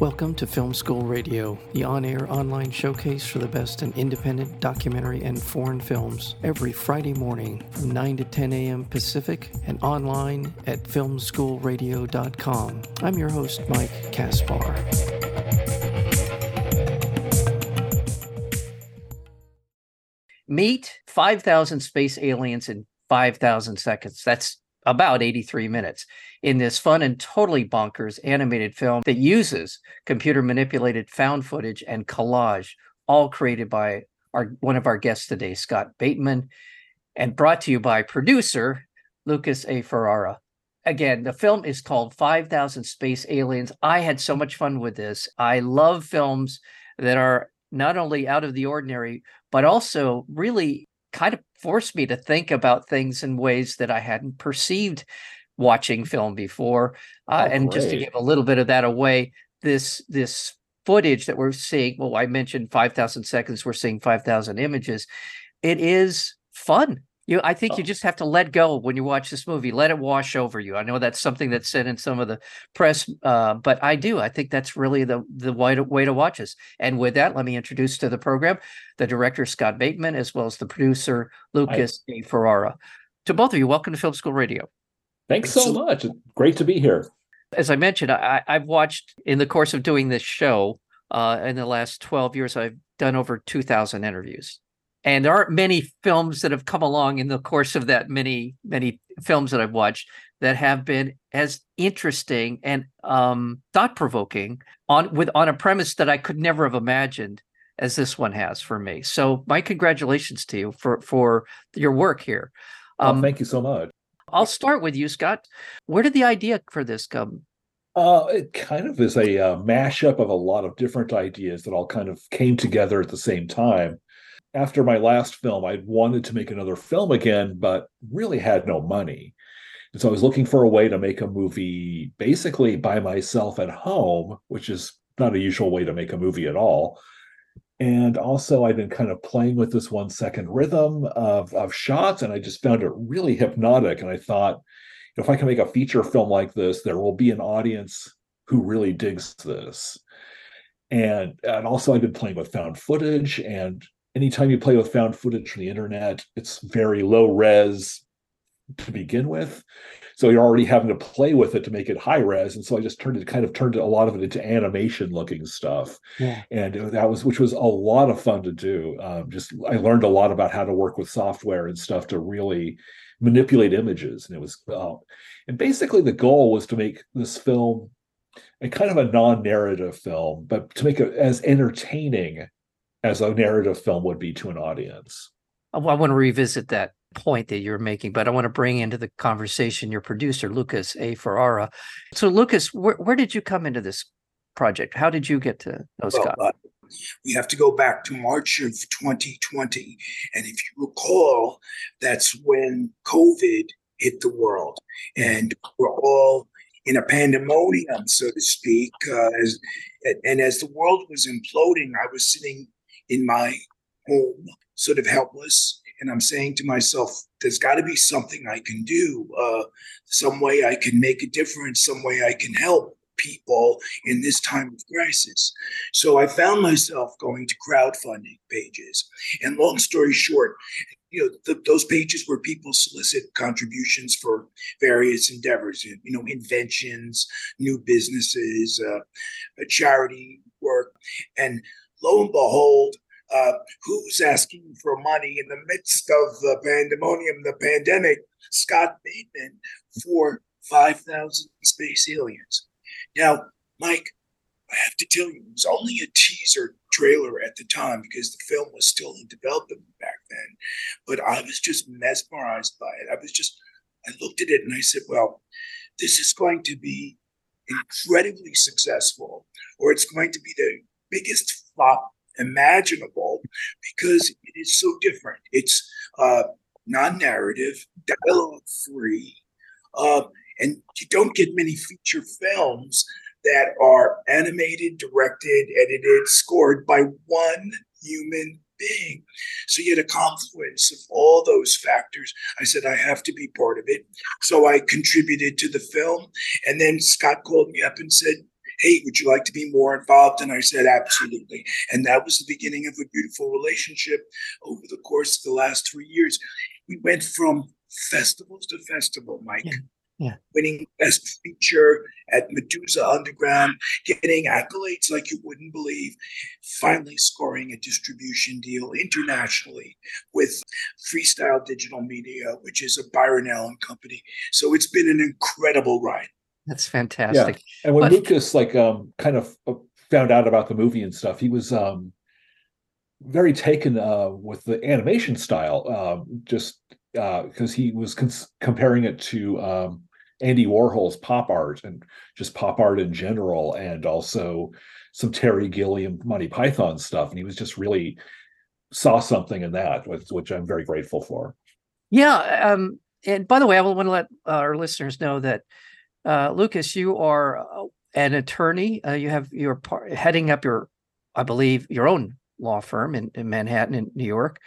Welcome to Film School Radio, the on air online showcase for the best in independent documentary and foreign films, every Friday morning from 9 to 10 a.m. Pacific and online at filmschoolradio.com. I'm your host, Mike Kaspar. Meet 5,000 space aliens in 5,000 seconds. That's about 83 minutes in this fun and totally bonkers animated film that uses computer manipulated found footage and collage, all created by our one of our guests today, Scott Bateman, and brought to you by producer Lucas A. Ferrara. Again, the film is called 5,000 Space Aliens. I had so much fun with this. I love films that are not only out of the ordinary, but also really kind of forced me to think about things in ways that I hadn't perceived watching film before. Uh, oh, and just to give a little bit of that away, this this footage that we're seeing, well, I mentioned 5,000 seconds, we're seeing 5,000 images. It is fun. You, I think oh. you just have to let go when you watch this movie. Let it wash over you. I know that's something that's said in some of the press, uh, but I do. I think that's really the the way to, way to watch this. And with that, let me introduce to the program the director Scott Bateman, as well as the producer Lucas Hi. Ferrara. To both of you, welcome to Film School Radio. Thanks so much. Great to be here. As I mentioned, I, have watched in the course of doing this show uh, in the last twelve years. I've done over two thousand interviews and there aren't many films that have come along in the course of that many many films that I've watched that have been as interesting and um, thought provoking on with on a premise that I could never have imagined as this one has for me. So my congratulations to you for for your work here. Um, thank you so much. I'll start with you, Scott. Where did the idea for this come? Uh, it kind of is a uh, mashup of a lot of different ideas that all kind of came together at the same time after my last film, I wanted to make another film again, but really had no money. And so I was looking for a way to make a movie basically by myself at home, which is not a usual way to make a movie at all. And also, I've been kind of playing with this one second rhythm of, of shots, and I just found it really hypnotic. And I thought, if I can make a feature film like this, there will be an audience who really digs this. And, and also, I've been playing with found footage and anytime you play with found footage from the internet, it's very low res to begin with. So you're already having to play with it to make it high res. And so I just turned it kind of turned a lot of it into animation looking stuff. Yeah. And that was, which was a lot of fun to do. Um, just, I learned a lot about how to work with software and stuff to really manipulate images. And it was, uh, and basically the goal was to make this film a kind of a non-narrative film, but to make it as entertaining as a narrative film would be to an audience. I want to revisit that point that you're making, but I want to bring into the conversation your producer, Lucas A. Ferrara. So, Lucas, where, where did you come into this project? How did you get to know well, Uh, we have to go back to March of 2020. And if you recall, that's when COVID hit the world. And we're all in a pandemonium, so to speak. Uh, as, and as the world was imploding, I was sitting in my home, sort of helpless. And I'm saying to myself, there's got to be something I can do, uh, some way I can make a difference, some way I can help people in this time of crisis. So I found myself going to crowdfunding pages. And long story short, you know, those pages where people solicit contributions for various endeavors, you know, inventions, new businesses, uh, charity work. And lo and behold, uh, who's asking for money in the midst of the pandemonium, the pandemic? Scott Bateman for 5,000 space aliens. Now, Mike, I have to tell you, it was only a teaser trailer at the time because the film was still in development back then. But I was just mesmerized by it. I was just, I looked at it and I said, well, this is going to be incredibly successful, or it's going to be the biggest flop imaginable because it is so different. It's uh, non narrative, dialogue free, uh, and you don't get many feature films that are animated, directed, edited, scored by one human being. So you had a confluence of all those factors. I said, I have to be part of it. So I contributed to the film. And then Scott called me up and said, Hey, would you like to be more involved? And I said, Absolutely. And that was the beginning of a beautiful relationship over the course of the last three years. We went from festivals to festival, Mike. Yeah. Yeah. Winning Best Feature at Medusa Underground, getting accolades like you wouldn't believe, finally scoring a distribution deal internationally with Freestyle Digital Media, which is a Byron Allen company. So it's been an incredible ride. That's fantastic. Yeah. And when But- Lucas like um kind of uh, found out about the movie and stuff, he was um very taken uh with the animation style, um just uh because he was cons- comparing it to um Andy Warhol's pop art and just pop art in general, and also some Terry Gilliam Monty Python stuff, and he was just really saw something in that, which, which I'm very grateful for. Yeah. Um, and by the way, I want to let our listeners know that uh, Lucas, you are uh, an attorney. Uh, you have you're heading up your, I believe, your own law firm in, in Manhattan, in New York,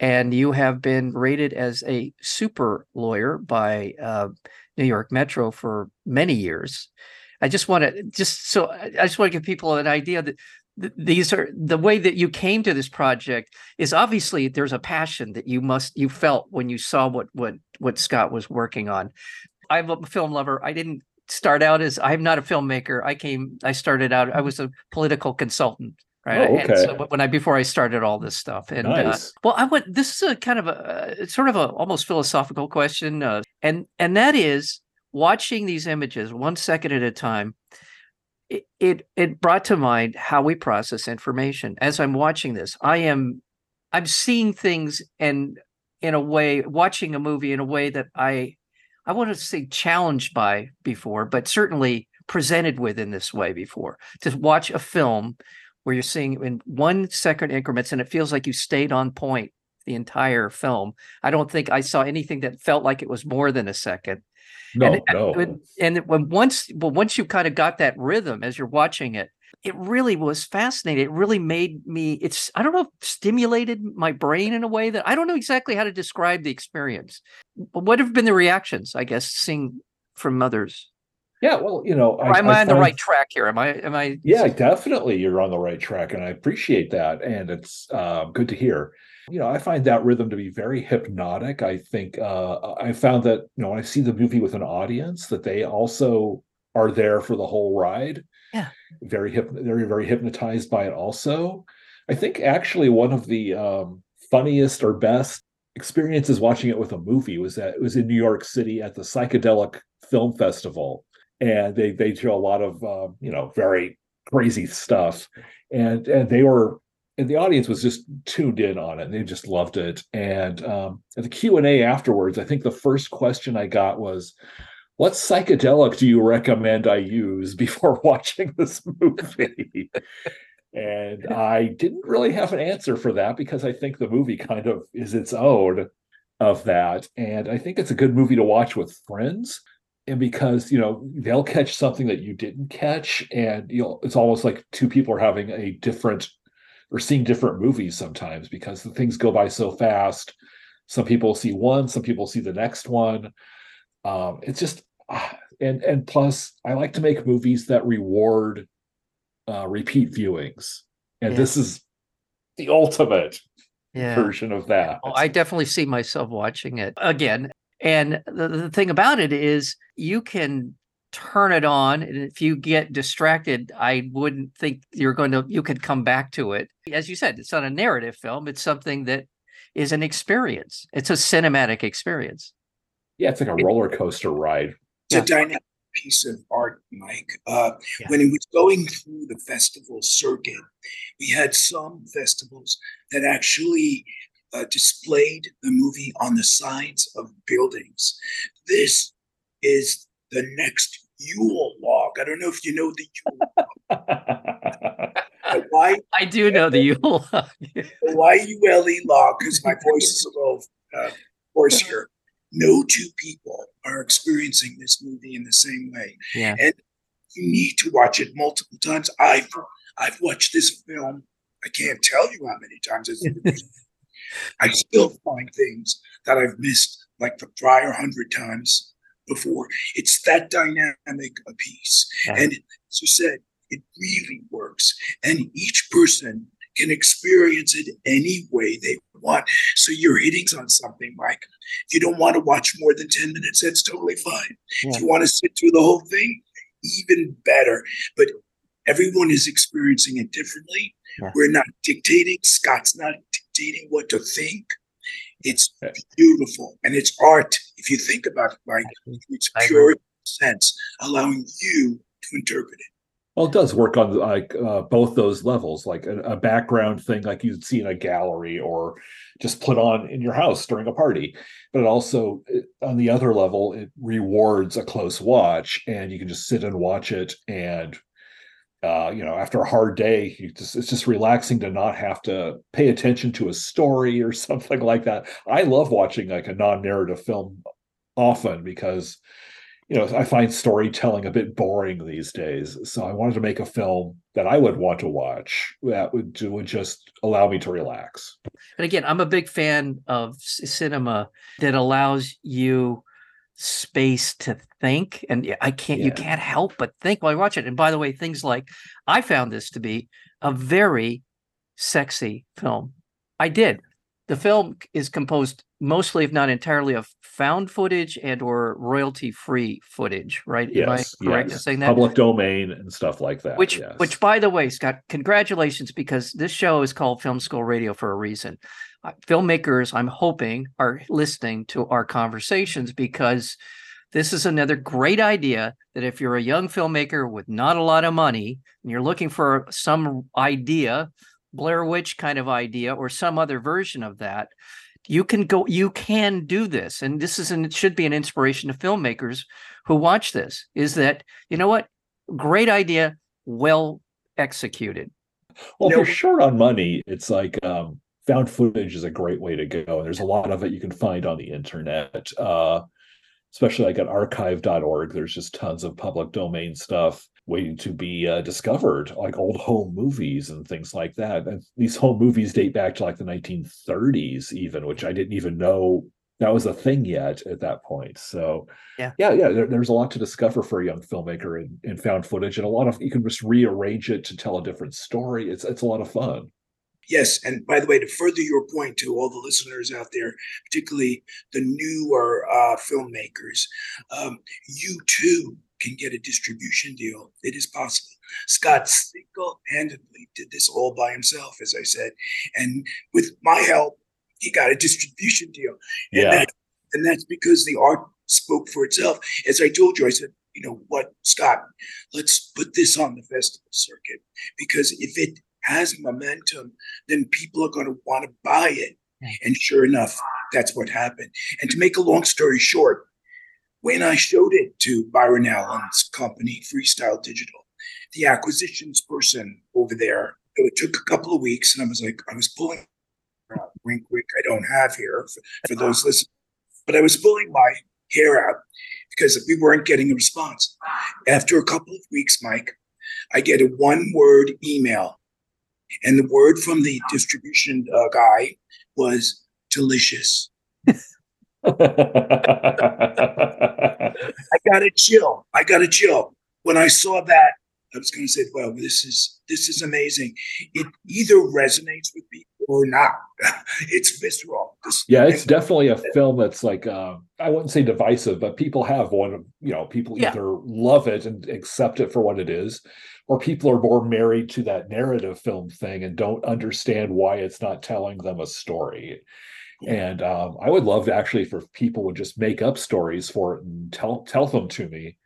and you have been rated as a super lawyer by uh, New York Metro for many years. I just want to just so I just want to give people an idea that th- these are the way that you came to this project is obviously there's a passion that you must you felt when you saw what what what Scott was working on. I'm a film lover. I didn't start out as I'm not a filmmaker. I came I started out I was a political consultant. Right. Oh, And so okay. when I before I started all this stuff. And uh, Nice. well, I went this is a kind of a it's sort of a almost philosophical question. Uh, and and that is watching these images one second at a time it, it it brought to mind how we process information as i'm watching this i am i'm seeing things and in a way watching a movie in a way that i i want to say challenged by before but certainly presented with in this way before. To watch a film where you're seeing in one second increments and it feels like you stayed on point the entire film. I don't think i saw anything that felt like it was more than a second. No, and, uh, no. and, once well once you kind of got that rhythm as you're watching it it really was fascinating it really made me it's i don't know stimulated my brain in a way that i don't know exactly how to describe the experience But what have been the reactions i guess seeing from others yeah, well, you know, am i, on the right track here am i am i Yeah, definitely, you're on the right track, and I appreciate that, and it's uh, good to hear. You know, I find that rhythm to be very hypnotic. I think uh, I found that you know when I see the movie with an audience, that they also are there for the whole ride. Yeah. very hip. They're very hypnotized by it. Also, I think actually one of the um, funniest or best experiences watching it with a movie was that it was in New York City at the Psychedelic Film Festival, and they they show a lot of uh, you know very crazy stuff, and and they were and the audience was just tuned in on it and they just loved it and um at the q&a afterwards i think the first question i got was what psychedelic do you recommend i use before watching this movie? And i didn't really have an answer for that because i think the movie kind of is its own of that. And i think it's a good movie to watch with friends. And because you know they'll catch something that you didn't catch and you know it's almost like two people are having a different or seeing different movies sometimes because the things go by so fast. Some people see one some people see the next one. Um it's just and and plus i like to make movies that reward uh repeat viewings and Yeah. this is the ultimate yeah version of that Oh, I definitely see myself watching it again. And the, the thing about it is, you can turn it on, and if you get distracted, I wouldn't think you're going to. You could come back to it, as you said. It's not a narrative film; it's something that is an experience. It's a cinematic experience. yeah it's like a roller coaster ride It's a dynamic piece of art, Mike. Uh, Yeah. When it was going through the festival circuit, we had some festivals that actually uh, displayed the movie on the sides of buildings. This is the next Yule log. I don't know if you know the Yule log. Why I do know the Yule. the Y-U-L-E log, because my voice is a little uh, hoarse here. No two people are experiencing this movie in the same way. yeah, You need to watch it multiple times. I've I've watched this film. I can't tell you how many times. It's, I still find things that I've missed like the prior hundred times before. It's that dynamic a piece. Yeah. And as you said, it really works. And each person can experience it any way they want. So you're hitting on something, Mike. If you don't want to watch more than 10 minutes, that's totally fine. Yeah. If you want to sit through the whole thing, even better. But everyone is experiencing it differently. Yeah. We're not dictating. Scott's not dictating what to think. It's beautiful and it's art. If you think about it, Mike, it's pure sense, allowing you to interpret it. Well, it does work on like uh, both those levels, like a, a background thing, like you'd see in a gallery or just put on in your house during a party. But it also, on the other level, it rewards a close watch, and you can just sit and watch it. And uh, you know, after a hard day, you just it's just relaxing to not have to pay attention to a story or something like that. I love watching like a non-narrative film often because you know, I find storytelling a bit boring these days. So I wanted to make a film that I would want to watch that would would just allow me to relax. And again, I'm a big fan of cinema that allows you space to think. And i can't, you can't help but think while you watch it. And by the way, things like I found this to be a very sexy film. I did. The film is composed mostly, if not entirely, of found footage and or royalty free footage. Right? Am I Yes, correct in saying that? Public domain and stuff like that. which yes. which by the way scott congratulations because this show is called film school radio for a reason Uh, filmmakers i'm hoping are listening to our conversations because this is another great idea that if you're a young filmmaker with not a lot of money and you're looking for some idea blair witch kind of idea or some other version of that you can go you can do this and this is and it should be an inspiration to filmmakers who watch this is that you know what great idea well executed well, if No. you're short on money, it's like um, found footage is a great way to go. And there's a lot of it you can find on the internet, uh, especially like at archive.org. There's just tons of public domain stuff waiting to be uh, discovered, like old home movies and things like that. And these home movies date back to like the 1930s, even, which I didn't even know that was a thing yet at that point. So, Yeah. yeah, yeah, there, there's a lot to discover for a young filmmaker in, in found footage, and a lot of you can just rearrange it to tell a different story. It's it's a lot of fun. Yes, and by the way, to further your point to all the listeners out there, particularly the newer uh, filmmakers, um, you too can get a distribution deal. It is possible. Scott single-handedly did this all by himself, as I said, and with my help, he got a distribution deal. And Yeah. that- and that's because the art spoke for itself. As I told you, I said, you know what, Scott, let's put this on the festival circuit because if it has momentum, then people are going to want to buy it. Yeah. And sure enough, that's what happened. And to make a long story short, when I showed it to Byron Allen's company, Freestyle Digital, the acquisitions person over there, it took a couple of weeks, and I was like, I was pulling out, wink, wink, I don't have here for, for those listening, but I was pulling my hair out because we weren't getting a response. After a couple of weeks, Mike, I get a one word email. And the word from the distribution uh, guy was delicious. I got a chill. I got a chill. When I saw that, I was going to say, well, this is this is amazing. It either resonates with people or not. it's visceral. This, yeah, it's definitely a film that's like uh, I wouldn't say divisive, but people have one. You know, people Yeah. either love it and accept it for what it is, or people are more married to that narrative film thing and don't understand why it's not telling them a story. And um, I would love to actually for people would just make up stories for it and tell tell them to me.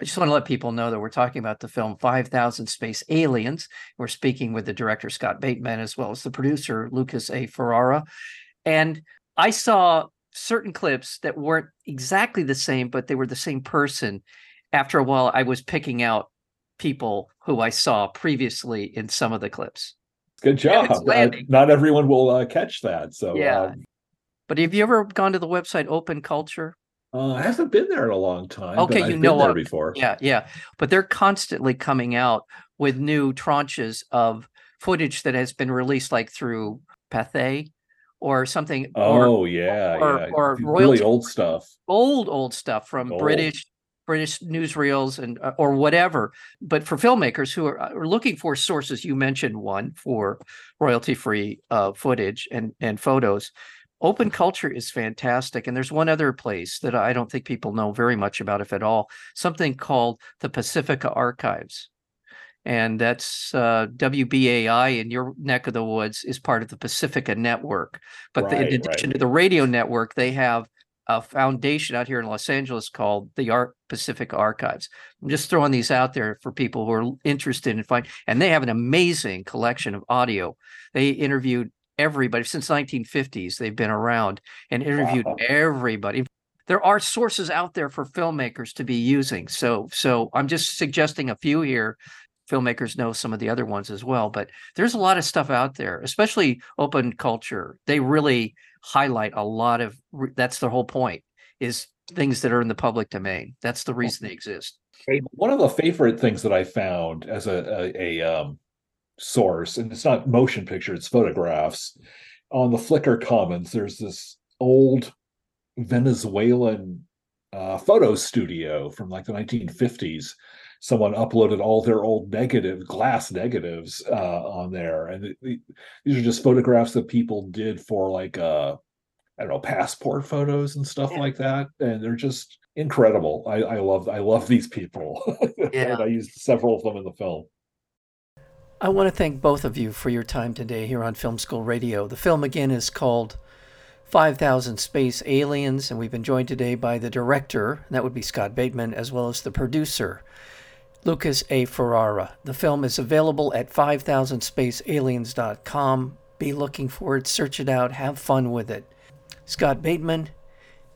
I just want to let people know that we're talking about the film 5000 Space Aliens. We're speaking with the director, Scott Bateman, as well as the producer, Lucas A. Ferrara. And I saw certain clips that weren't exactly the same, but they were the same person. After a while, I was picking out people who I saw previously in some of the clips. Good job. Uh, not everyone will uh, catch that. So Yeah. um, But have you ever gone to the website Open Culture? uh, I haven't been there in a long time. Okay, but you I've know there before. Yeah, yeah. But they're constantly coming out with new tranches of footage that has been released like through Pathé or something. or, Oh yeah, or- yeah. or really old stuff. old old stuff from Old. British British newsreels and uh, or whatever. But for filmmakers who are, are looking for sources, you mentioned one for royalty free uh, footage and and photos. Open Culture is fantastic, and there's one other place that I don't think people know very much about, if at all. Something called the Pacifica Archives, and that's uh, WBAI in your neck of the woods is part of the Pacifica Network. But the, in addition right. to the radio network, they have a foundation out here in Los Angeles called the Art Pacific Archives. I'm just throwing these out there for people who are interested in find, and they have an amazing collection of audio. They interviewed everybody since 1950s. They've been around and interviewed Wow. everybody. There are sources out there for filmmakers to be using. So, so I'm just suggesting a few here. Filmmakers know some of the other ones as well, but there's a lot of stuff out there, especially open culture. They really highlight a lot of that's the whole point is things that are in the public domain. That's the reason they exist. One of the favorite things that I found as a, a, a um, source, and it's not motion picture, it's photographs. On the Flickr Commons, there's this old Venezuelan uh, photo studio from like the 1950s. Someone uploaded all their old negative glass negatives uh, on there, and it- it- these are just photographs that people did for like uh, I don't know passport photos and stuff Yeah. like that, and they're just incredible. I, I love I love these people, Yeah. and I used several of them in the film. I want to thank both of you for your time today here on Film School Radio. The film again is called 5000 Space Aliens, and we've been joined today by the director, and that would be Scott Bateman, as well as the producer, Lucas A. Ferrara. The film is available at 5000spacealiens.com. Be looking for it, search it out, have fun with it. Scott Bateman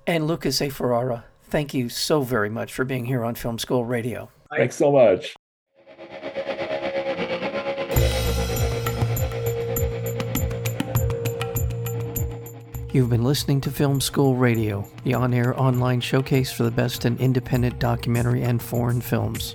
and Lucas A. Ferrara, thank you so very much for being here on Film School Radio. Thanks so much. You've been listening to Film School Radio, the on air online showcase for the best in independent documentary and foreign films.